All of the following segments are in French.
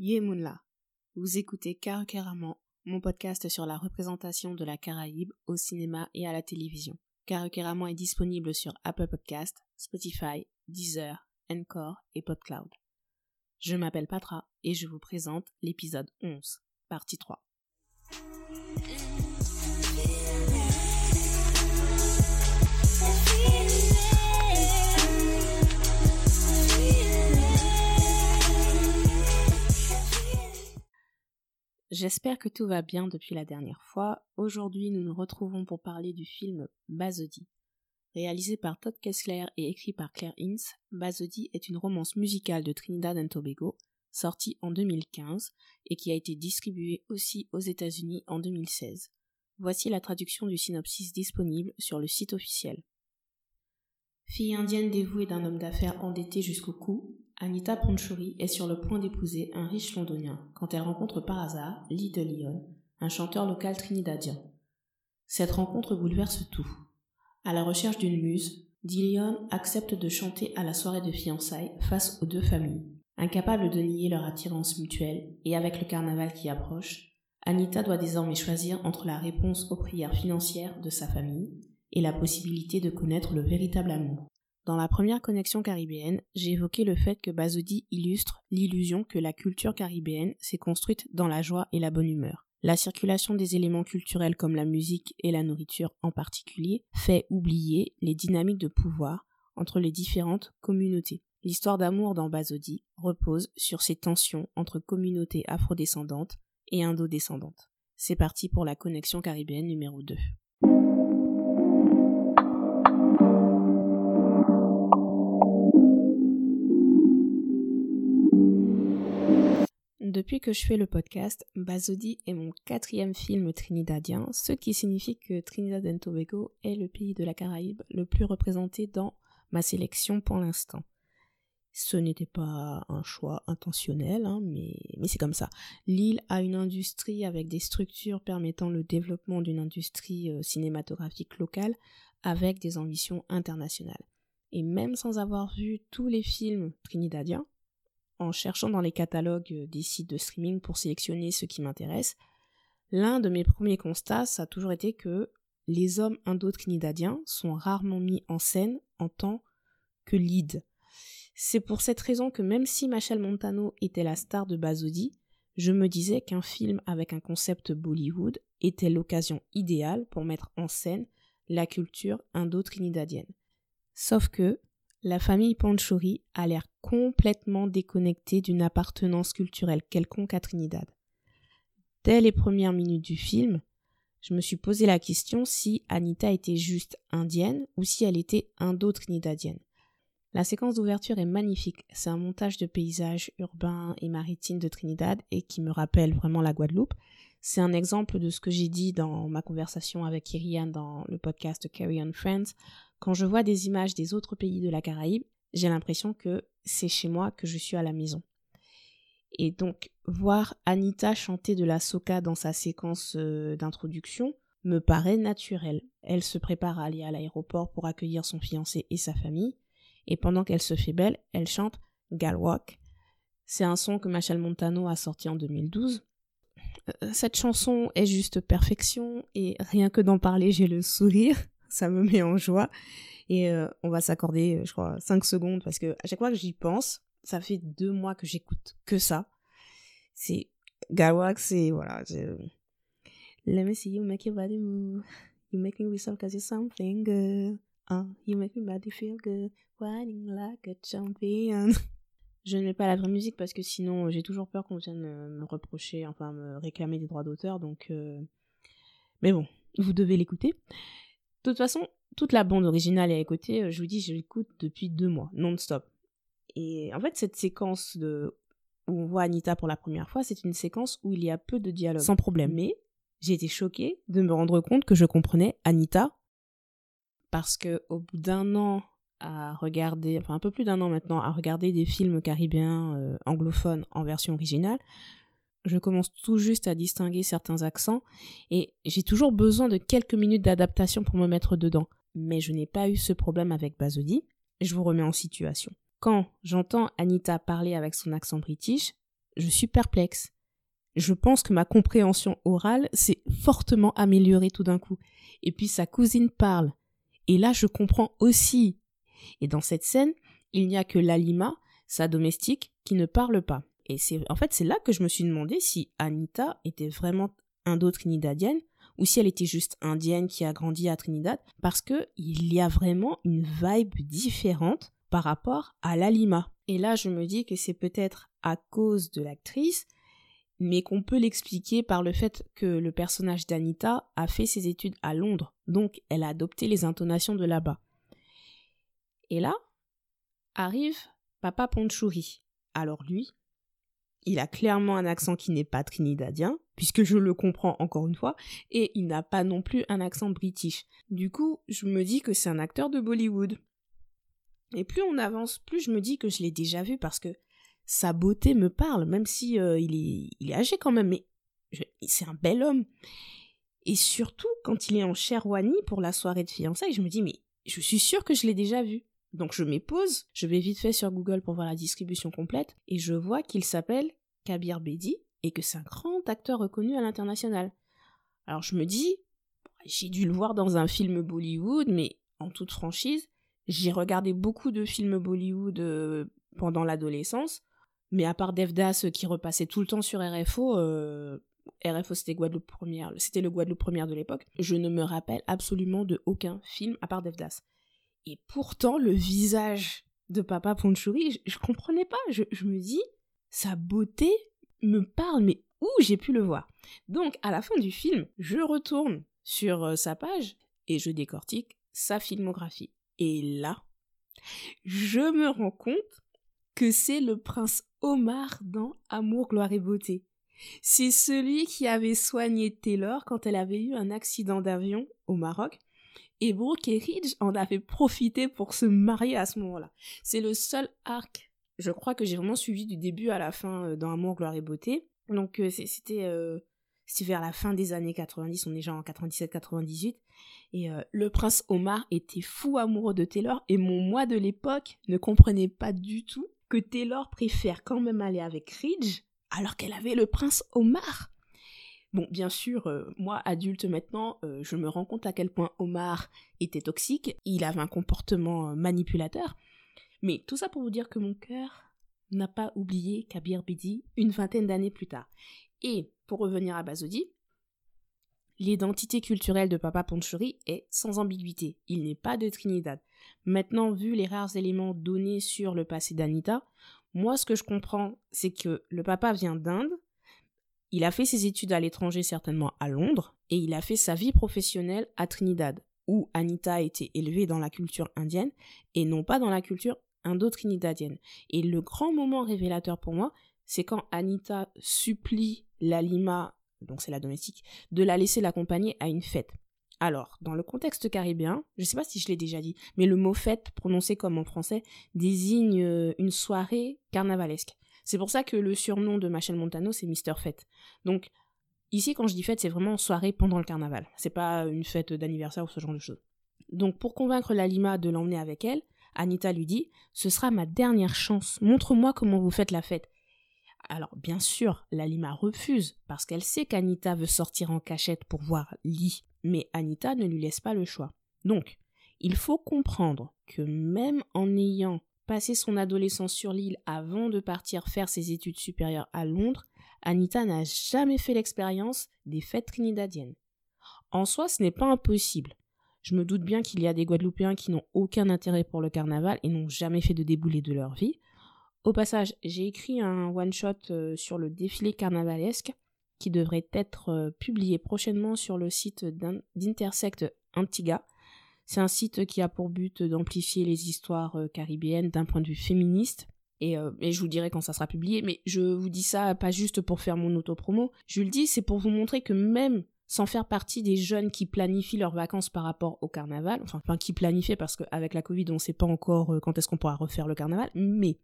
Yemunla. Vous écoutez Karukeramon, mon podcast sur la représentation de la Caraïbe au cinéma et à la télévision. Karukeramon est disponible sur Apple Podcast, Spotify, Deezer, Encore et PodCloud. Je m'appelle Patra et je vous présente l'épisode 11, partie 3. J'espère que tout va bien depuis la dernière fois. Aujourd'hui, nous nous retrouvons pour parler du film Bazodi. Réalisé par Todd Kessler et écrit par Claire Ince, Bazodi est une romance musicale de Trinidad and Tobago, sortie en 2015 et qui a été distribuée aussi aux États-Unis en 2016. Voici la traduction du synopsis disponible sur le site officiel. Fille indienne dévouée d'un homme d'affaires endetté jusqu'au cou, Anita Ponchouri est sur le point d'épouser un riche londonien quand elle rencontre par hasard Lee de Lyon, un chanteur local trinidadien. Cette rencontre bouleverse tout. À la recherche d'une muse, Dillion accepte de chanter à la soirée de fiançailles face aux deux familles. Incapable de nier leur attirance mutuelle et avec le carnaval qui approche, Anita doit désormais choisir entre la réponse aux prières financières de sa famille et la possibilité de connaître le véritable amour. Dans la première connexion caribéenne, j'ai évoqué le fait que Bazodi illustre l'illusion que la culture caribéenne s'est construite dans la joie et la bonne humeur. La circulation des éléments culturels comme la musique et la nourriture en particulier fait oublier les dynamiques de pouvoir entre les différentes communautés. L'histoire d'amour dans Bazodi repose sur ces tensions entre communautés afrodescendantes et indodescendantes. C'est parti pour la connexion caribéenne numéro 2. Depuis que je fais le podcast, Bazodi est mon quatrième film trinidadien, ce qui signifie que Trinidad and Tobago est le pays de la Caraïbe le plus représenté dans ma sélection pour l'instant. Ce n'était pas un choix intentionnel, hein, mais, mais c'est comme ça. L'île a une industrie avec des structures permettant le développement d'une industrie euh, cinématographique locale avec des ambitions internationales. Et même sans avoir vu tous les films trinidadiens, en cherchant dans les catalogues euh, des sites de streaming pour sélectionner ce qui m'intéresse, l'un de mes premiers constats, ça a toujours été que les hommes indo-trinidadiens sont rarement mis en scène en tant que lead. C'est pour cette raison que même si Machel Montano était la star de Bazodi, je me disais qu'un film avec un concept Bollywood était l'occasion idéale pour mettre en scène la culture indo-trinidadienne. Sauf que la famille Panchouri a l'air complètement déconnectée d'une appartenance culturelle quelconque à Trinidad. Dès les premières minutes du film, je me suis posé la question si Anita était juste indienne ou si elle était indo-trinidadienne. La séquence d'ouverture est magnifique. C'est un montage de paysages urbains et maritimes de Trinidad et qui me rappelle vraiment la Guadeloupe. C'est un exemple de ce que j'ai dit dans ma conversation avec Irian dans le podcast Carry on Friends. Quand je vois des images des autres pays de la Caraïbe, j'ai l'impression que c'est chez moi que je suis à la maison. Et donc, voir Anita chanter de la soca dans sa séquence euh, d'introduction me paraît naturel. Elle se prépare à aller à l'aéroport pour accueillir son fiancé et sa famille, et pendant qu'elle se fait belle, elle chante Galwalk. C'est un son que Machel Montano a sorti en 2012. Euh, cette chanson est juste perfection, et rien que d'en parler, j'ai le sourire ça me met en joie. Et euh, on va s'accorder, euh, je crois, 5 secondes parce que à chaque fois que j'y pense, ça fait deux mois que j'écoute que ça. C'est Galwak, c'est voilà. Let me see you make your body move. You make me whistle cause you're something good. Uh, you make me body feel good. Whining like a champion. Je ne mets pas la vraie musique parce que sinon j'ai toujours peur qu'on vienne me reprocher, enfin me réclamer des droits d'auteur. Donc, euh, mais bon, vous devez l'écouter. De toute façon, toute la bande originale est à écouter, euh, je vous dis, je l'écoute depuis deux mois, non-stop. Et en fait, cette séquence de où on voit Anita pour la première fois, c'est une séquence où il y a peu de dialogue, sans problème. Mais j'ai été choquée de me rendre compte que je comprenais Anita parce que au bout d'un an à regarder, enfin un peu plus d'un an maintenant, à regarder des films caribéens euh, anglophones en version originale, je commence tout juste à distinguer certains accents et j'ai toujours besoin de quelques minutes d'adaptation pour me mettre dedans. Mais je n'ai pas eu ce problème avec Bazodi. Je vous remets en situation. Quand j'entends Anita parler avec son accent british, je suis perplexe. Je pense que ma compréhension orale s'est fortement améliorée tout d'un coup. Et puis sa cousine parle. Et là, je comprends aussi. Et dans cette scène, il n'y a que Lalima, sa domestique, qui ne parle pas. Et c'est en fait c'est là que je me suis demandé si Anita était vraiment indo-trinidadienne ou si elle était juste indienne qui a grandi à Trinidad parce que il y a vraiment une vibe différente par rapport à Lalima. Et là je me dis que c'est peut-être à cause de l'actrice mais qu'on peut l'expliquer par le fait que le personnage d'Anita a fait ses études à Londres, donc elle a adopté les intonations de là-bas. Et là, arrive Papa Ponchouri. Alors lui, il a clairement un accent qui n'est pas trinidadien, puisque je le comprends encore une fois, et il n'a pas non plus un accent british. Du coup, je me dis que c'est un acteur de Bollywood. Et plus on avance, plus je me dis que je l'ai déjà vu parce que sa beauté me parle, même si euh, il, est, il est âgé quand même, mais c'est un bel homme. Et surtout, quand il est en Sherwani pour la soirée de fiançailles, je me dis, mais je suis sûre que je l'ai déjà vu. Donc je pause, je vais vite fait sur Google pour voir la distribution complète, et je vois qu'il s'appelle Kabir Bedi, et que c'est un grand acteur reconnu à l'international. Alors je me dis, j'ai dû le voir dans un film Bollywood, mais en toute franchise, j'ai regardé beaucoup de films Bollywood euh, pendant l'adolescence, mais à part Devdas euh, qui repassait tout le temps sur RFO, euh, RFO c'était Guadeloupe première, c'était le Guadeloupe première de l'époque, je ne me rappelle absolument de aucun film à part Devdas. Et pourtant, le visage de Papa Ponchouri, je, ne comprenais pas. Je, je, me dis, sa beauté me parle, mais où j'ai pu le voir? Donc, à la fin du film, je retourne sur euh, sa page et je décortique sa filmographie. Et là, je me rends compte que c'est le prince Omar dans Amour, gloire et beauté. C'est celui qui avait soigné Taylor quand elle avait eu un accident d'avion au Maroc. Et Brooke et Ridge en avaient profité pour se marier à ce moment-là. C'est le seul arc, je crois, que j'ai vraiment suivi du début à la fin euh, dans Amour, gloire et beauté. Donc euh, c'était euh, vers la fin des années 90, on est déjà en 97-98. Et le prince Omar était fou amoureux de Taylor et mon moi de l'époque ne comprenait pas du tout que Taylor préfère quand même aller avec Ridge alors qu'elle avait le prince Omar. Bon, bien sûr, euh, moi, adulte maintenant, euh, je me rends compte à quel point Omar était toxique, il avait un comportement euh, manipulateur, mais tout ça pour vous dire que mon cœur n'a pas oublié Kabir Bedi une vingtaine d'années plus tard. Et, pour revenir à Bazodi, l'identité culturelle de Papa Ponchuri est sans ambiguïté, il n'est pas de Trinidad. Maintenant, vu les rares éléments donnés sur le passé d'Anita, moi ce que je comprends, c'est que le papa vient d'Inde, il a fait ses études à l'étranger certainement à Londres, et il a fait sa vie professionnelle à Trinidad, où Anita a été élevée dans la culture indienne et non pas dans la culture indo-trinidadienne. Et le grand moment révélateur pour moi, c'est quand Anita supplie Lalima, donc c'est la domestique, de la laisser l'accompagner à une fête. Alors, dans le contexte caribéen, je ne sais pas si je l'ai déjà dit, mais le mot fête, prononcé comme en français, désigne euh, une soirée carnavalesque. C'est pour ça que le surnom de Machel Montano, c'est Mister Fête. Donc, ici, quand je dis fête, c'est vraiment soirée pendant le carnaval. C'est pas une fête d'anniversaire ou ce genre de choses. Donc, pour convaincre Lalima de l'emmener avec elle, Anita lui dit Ce sera ma dernière chance. Montre-moi comment vous faites la fête. Alors, bien sûr, Lalima refuse parce qu'elle sait qu'Anita veut sortir en cachette pour voir Lee mais Anita ne lui laisse pas le choix. Donc, il faut comprendre que même en ayant passé son adolescence sur l'île avant de partir faire ses études supérieures à Londres, Anita n'a jamais fait l'expérience des fêtes trinidadiennes. En soi, ce n'est pas impossible. Je me doute bien qu'il y a des Guadeloupéens qui n'ont aucun intérêt pour le carnaval et n'ont jamais fait de déboulé de leur vie. Au passage, j'ai écrit un one-shot euh, sur le défilé carnavalesque qui devrait être euh, publié prochainement sur le site d'Intersect Antigua. C'est un site qui a pour but d'amplifier les histoires euh, caribéennes d'un point de vue féministe. Euh, et, je vous dirai quand ça sera publié, mais je vous dis ça pas juste pour faire mon auto-promo, je le dis, c'est pour vous montrer que même sans faire partie des jeunes qui planifient leurs vacances par rapport au carnaval, enfin, enfin qui planifient parce qu'avec la Covid, on ne sait pas encore quand est-ce qu'on pourra refaire le carnaval, mais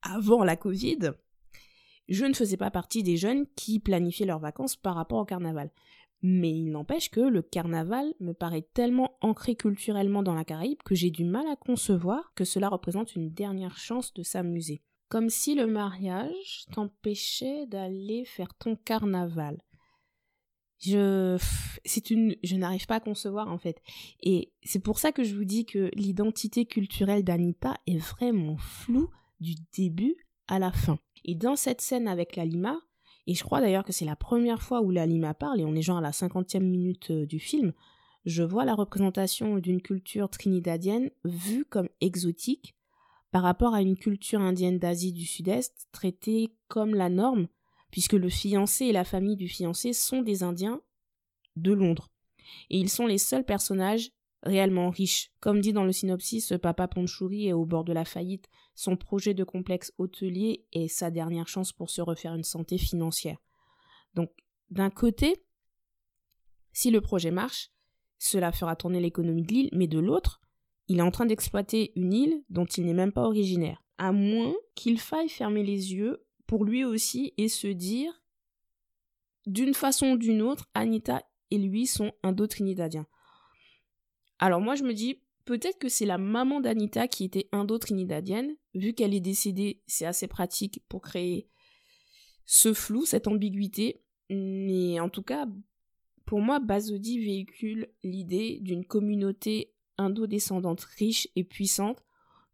avant la Covid, je ne faisais pas partie des jeunes qui planifiaient leurs vacances par rapport au carnaval. Mais il n'empêche que le carnaval me paraît tellement ancré culturellement dans la Caraïbe que j'ai du mal à concevoir que cela représente une dernière chance de s'amuser. comme si le mariage t'empêchait d'aller faire ton carnaval. Je, c'est une, je n'arrive pas à concevoir en fait. Et c'est pour ça que je vous dis que l'identité culturelle d'Anita est vraiment floue du début à la fin. Et dans cette scène avec la Lima, et je crois d'ailleurs que c'est la première fois où la Lima parle, et on est genre à la cinquantième minute euh, du film, je vois la représentation d'une culture trinidadienne vue comme exotique par rapport à une culture indienne d'Asie du Sud-Est traitée comme la norme, puisque le fiancé et la famille du fiancé sont des Indiens de Londres. Et ils sont les seuls personnages réellement riches. Comme dit dans le synopsis, Papa Ponchouri est au bord de la faillite, son projet de complexe hôtelier est sa dernière chance pour se refaire une santé financière. Donc, d'un côté, si le projet marche, cela fera tourner l'économie de l'île, mais de l'autre, il est en train d'exploiter une île dont il n'est même pas originaire. À moins qu'il faille fermer les yeux pour lui aussi et se dire, d'une façon ou d'une autre, Anita et lui sont indo-trinidadiens. Alors moi je me dis, peut-être que c'est la maman d'Anita qui était indo-trinidadienne, vu qu'elle est décédée, c'est assez pratique pour créer ce flou, cette ambiguïté, mais en tout cas, pour moi, Basodi véhicule l'idée d'une communauté indo-descendante riche et puissante,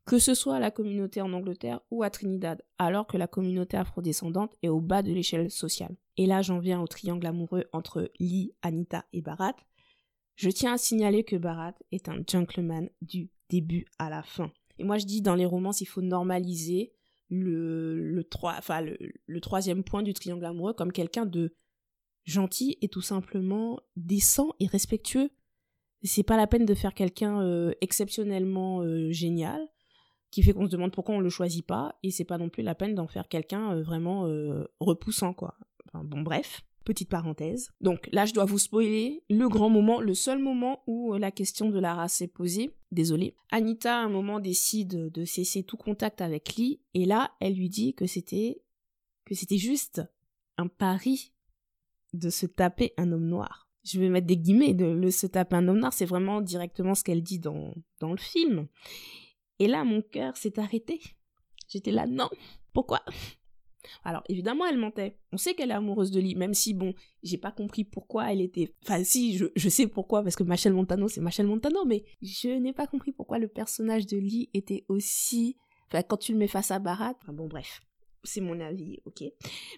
que ce soit à la communauté en Angleterre ou à Trinidad, alors que la communauté afrodescendante est au bas de l'échelle sociale. Et là, j'en viens au triangle amoureux entre Lee, Anita et Barat. Je tiens à signaler que Barat est un gentleman du début à la fin. Et moi, je dis dans les romances, il faut normaliser le, le, enfin, le, troisième point du triangle amoureux comme quelqu'un de gentil et tout simplement décent et respectueux c'est pas la peine de faire quelqu'un euh, exceptionnellement euh, génial qui fait qu'on se demande pourquoi on le choisit pas et c'est pas non plus la peine d'en faire quelqu'un euh, vraiment repoussant quoi. bon bref, petite parenthèse. Donc là je dois vous spoiler le grand moment, le seul moment où la question de la race est posée. Désolée. Anita à un moment décide de cesser tout contact avec Lee et là elle lui dit que c'était que c'était juste un pari de se taper un homme noir je vais mettre des guillemets, de se taper un homme noir, c'est vraiment directement ce qu'elle dit dans, dans le film. Et là, mon cœur s'est arrêté. J'étais là, non, pourquoi? Alors évidemment elle mentait. On sait qu'elle est amoureuse de Lee, même si bon, j'ai pas compris pourquoi elle était. Enfin si, je, je sais pourquoi parce que Machel Montano c'est Machel Montano, mais je n'ai pas compris pourquoi le personnage de Lee était aussi. Enfin quand tu le mets face à Barat. Enfin bon bref, c'est mon avis, ok.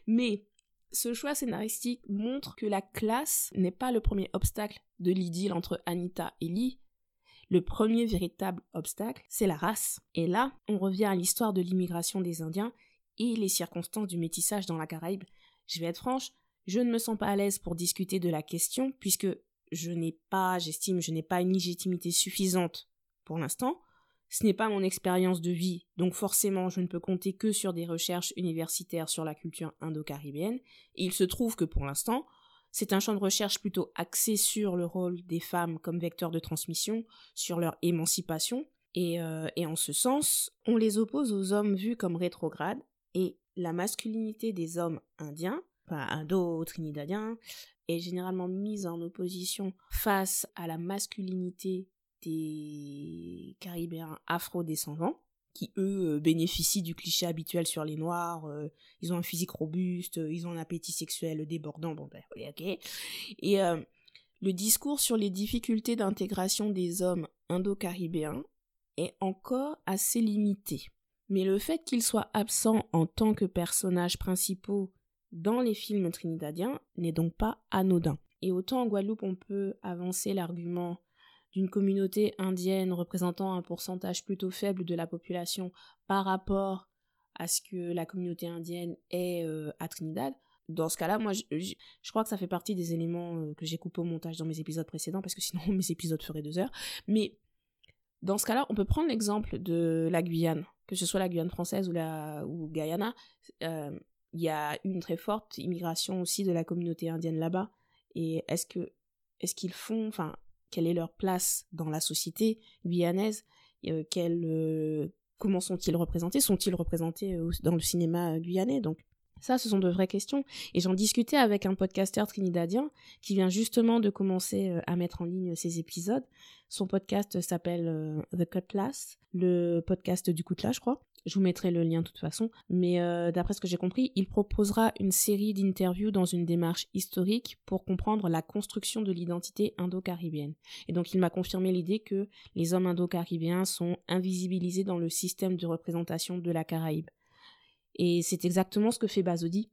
Mais ce choix scénaristique montre que la classe n'est pas le premier obstacle de l'idylle entre Anita et Lee. Le premier véritable obstacle, c'est la race. Et là, on revient à l'histoire de l'immigration des Indiens et les circonstances du métissage dans la Caraïbe. Je vais être franche, je ne me sens pas à l'aise pour discuter de la question puisque je n'ai pas, j'estime, je n'ai pas une légitimité suffisante pour l'instant. Ce n'est pas mon expérience de vie, donc forcément je ne peux compter que sur des recherches universitaires sur la culture indo-caribéenne, il se trouve que pour l'instant, c'est un champ de recherche plutôt axé sur le rôle des femmes comme vecteur de transmission, sur leur émancipation, et, euh, et en ce sens, on les oppose aux hommes vus comme rétrogrades, et la masculinité des hommes indiens, enfin indo-trinidadiens, est généralement mise en opposition face à la masculinité des Caribéens afro-descendants qui eux euh, bénéficient du cliché habituel sur les noirs, euh, ils ont un physique robuste, euh, ils ont un appétit sexuel débordant, bon ben ok. Et le discours sur les difficultés d'intégration des hommes indo-caribéens est encore assez limité. Mais le fait qu'ils soient absents en tant que personnages principaux dans les films trinidadiens n'est donc pas anodin. Et autant en Guadeloupe on peut avancer l'argument d'une communauté indienne représentant un pourcentage plutôt faible de la population par rapport à ce que la communauté indienne est euh, à Trinidad, dans ce cas-là, moi, je, crois que ça fait partie des éléments euh, que j'ai coupé au montage dans mes épisodes précédents, parce que sinon mes épisodes feraient deux heures. Mais dans ce cas-là, on peut prendre l'exemple de la Guyane, que ce soit la Guyane française ou la ou Guyana. Euh, il y a une très forte immigration aussi de la communauté indienne là-bas. Et est-ce que est-ce qu'ils font, enfin, quelle est leur place dans la société guyanaise, euh, euh, comment sont-ils représentés, sont-ils représentés euh, dans le cinéma guyanais, Ça, ce sont de vraies questions. Et j'en discutais avec un podcasteur trinidadien qui vient justement de commencer euh, à mettre en ligne ses épisodes. Son podcast s'appelle euh, The Cutlass, le podcast du coutelas, je crois. Je vous mettrai le lien de toute façon. Mais euh, d'après ce que j'ai compris, il proposera une série d'interviews dans une démarche historique pour comprendre la construction de l'identité indo-caribéenne. Et donc il m'a confirmé l'idée que les hommes indo-caribéens sont invisibilisés dans le système de représentation de la Caraïbe. Et c'est exactement ce que fait Bazodi.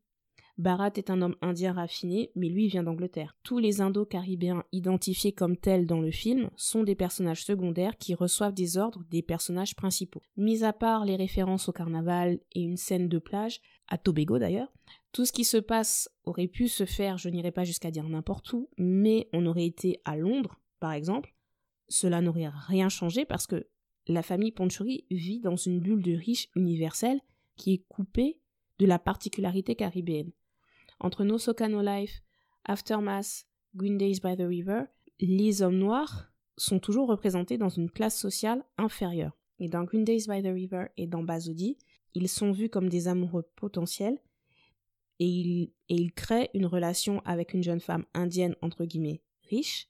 Bharat est un homme indien raffiné, mais lui vient d'Angleterre. Tous les Indo-Caribéens identifiés comme tels dans le film sont des personnages secondaires qui reçoivent des ordres des personnages principaux. Mis à part les références au carnaval et une scène de plage, à Tobago d'ailleurs, tout ce qui se passe aurait pu se faire, je n'irai pas jusqu'à dire n'importe où, mais on aurait été à Londres, par exemple, cela n'aurait rien changé parce que la famille Ponchuri vit dans une bulle de riches universelle qui est coupée de la particularité caribéenne. Entre No Soca No Life, Aftermath, Green Days by the River, les hommes noirs sont toujours représentés dans une classe sociale inférieure. Et dans Green Days by the River et dans Bazodi, ils sont vus comme des amoureux potentiels et et ils créent une relation avec une jeune femme indienne entre guillemets riche,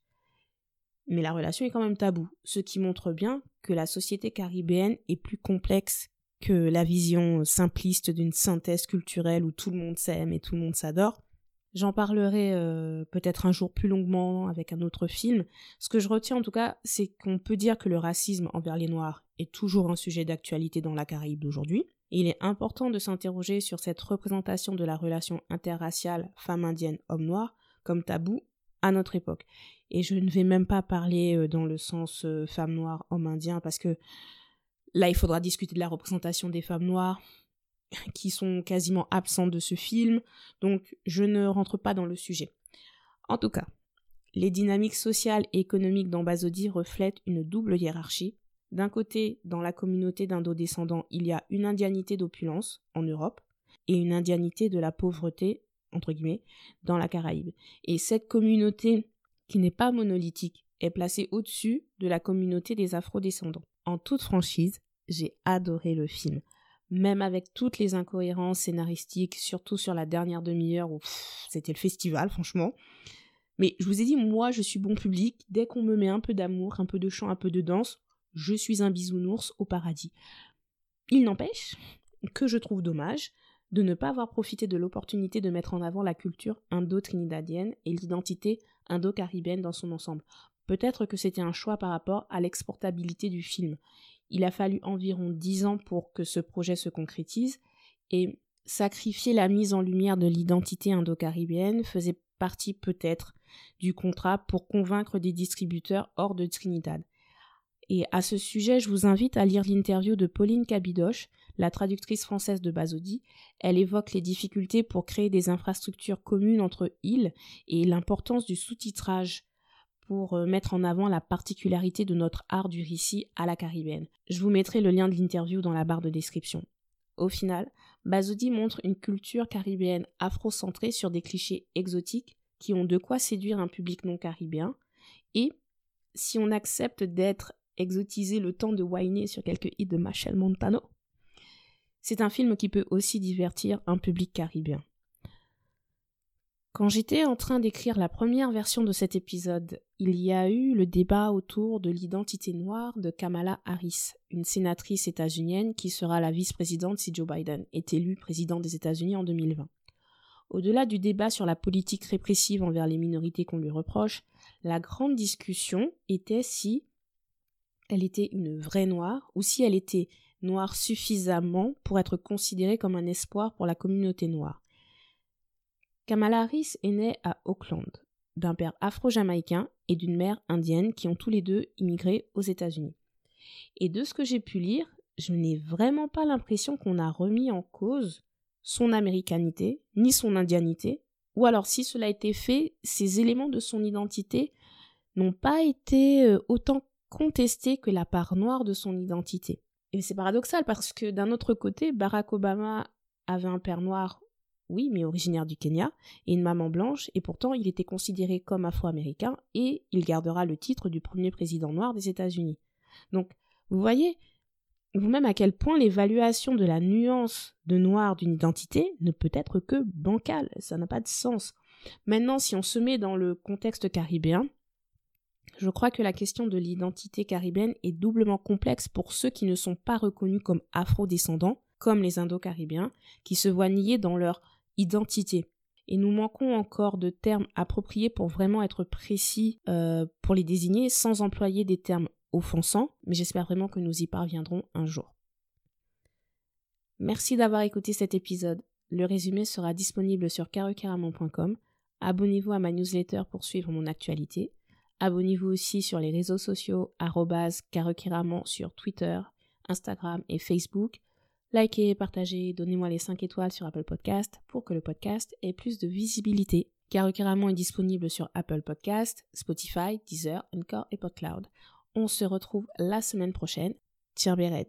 mais la relation est quand même taboue, ce qui montre bien que la société caribéenne est plus complexe que la vision simpliste d'une synthèse culturelle où tout le monde s'aime et tout le monde s'adore. J'en parlerai euh, peut-être un jour plus longuement avec un autre film. Ce que je retiens en tout cas, c'est qu'on peut dire que le racisme envers les Noirs est toujours un sujet d'actualité dans la Caraïbe d'aujourd'hui. Il est important de s'interroger sur cette représentation de la relation interraciale femme indienne-homme noir comme tabou à notre époque. Et je ne vais même pas parler euh, dans le sens euh, femme noire, homme indien, parce que Là, il faudra discuter de la représentation des femmes noires qui sont quasiment absentes de ce film, donc je ne rentre pas dans le sujet. En tout cas, les dynamiques sociales et économiques d'Ambazodi reflètent une double hiérarchie. D'un côté, dans la communauté d'indo-descendants, il y a une indianité d'opulence en Europe et une indianité de la pauvreté, entre guillemets, dans la Caraïbe. Et cette communauté, qui n'est pas monolithique, est placée au-dessus de la communauté des afro-descendants. En toute franchise, j'ai adoré le film. Même avec toutes les incohérences scénaristiques, surtout sur la dernière demi-heure où c'était le festival, franchement. Mais je vous ai dit, moi, je suis bon public. Dès qu'on me met un peu d'amour, un peu de chant, un peu de danse, je suis un bisounours au paradis. Il n'empêche que je trouve dommage de ne pas avoir profité de l'opportunité de mettre en avant la culture indo-trinidadienne et l'identité indo-caribéenne dans son ensemble. Peut-être que c'était un choix par rapport à l'exportabilité du film. Il a fallu environ dix ans pour que ce projet se concrétise et sacrifier la mise en lumière de l'identité indo-caribéenne faisait partie peut-être du contrat pour convaincre des distributeurs hors de Trinidad. Et à ce sujet, je vous invite à lire l'interview de Pauline Cabidoche, la traductrice française de Bazodi. Elle évoque les difficultés pour créer des infrastructures communes entre îles et l'importance du sous-titrage pour euh, mettre en avant la particularité de notre art du récit à la caribéenne. Je vous mettrai le lien de l'interview dans la barre de description. Au final, Bazoudi montre une culture caribéenne afro-centrée sur des clichés exotiques qui ont de quoi séduire un public non caribéen. Et si on accepte d'être exotisé le temps de whiner sur quelques hits de Machel Montano, c'est un film qui peut aussi divertir un public caribéen. Quand j'étais en train d'écrire la première version de cet épisode, il y a eu le débat autour de l'identité noire de Kamala Harris, une sénatrice états-unienne qui sera la vice-présidente si Joe Biden est élu président des États-Unis en 2020. Au-delà du débat sur la politique répressive envers les minorités qu'on lui reproche, la grande discussion était si elle était une vraie noire ou si elle était noire suffisamment pour être considérée comme un espoir pour la communauté noire. Kamala Harris est née à Auckland, d'un père afro-jamaïcain et d'une mère indienne qui ont tous les deux immigré aux États-Unis. Et de ce que j'ai pu lire, je n'ai vraiment pas l'impression qu'on a remis en cause son américanité, ni son indianité, ou alors si cela a été fait, ces éléments de son identité n'ont pas été euh, autant contestés que la part noire de son identité. Et c'est paradoxal parce que d'un autre côté, Barack Obama avait un père noir oui, mais originaire du Kenya, et une maman blanche, et pourtant il était considéré comme afro-américain, et il gardera le titre du premier président noir des États-Unis. Donc, vous voyez, vous-même à quel point l'évaluation de la nuance de noir d'une identité ne peut être que bancale, ça n'a pas de sens. Maintenant, si on se met dans le contexte caribéen, je crois que la question de l'identité caribéenne est doublement complexe pour ceux qui ne sont pas reconnus comme afro-descendants, comme les Indo-Caribéens, qui se voient niés dans leur identité. Et nous manquons encore de termes appropriés pour vraiment être précis euh, pour les désigner sans employer des termes offensants, mais j'espère vraiment que nous y parviendrons un jour. Merci d'avoir écouté cet épisode. Le résumé sera disponible sur carucaramon.com. Abonnez-vous à ma newsletter pour suivre mon actualité. Abonnez-vous aussi sur les réseaux sociaux carucaramon sur Twitter, Instagram et Facebook. Likez, partagez, donnez-moi les 5 étoiles sur Apple Podcast pour que le podcast ait plus de visibilité. Carucaramon est disponible sur Apple Podcast, Spotify, Deezer, Encore et PodCloud. On se retrouve la semaine prochaine. Tiens, Red.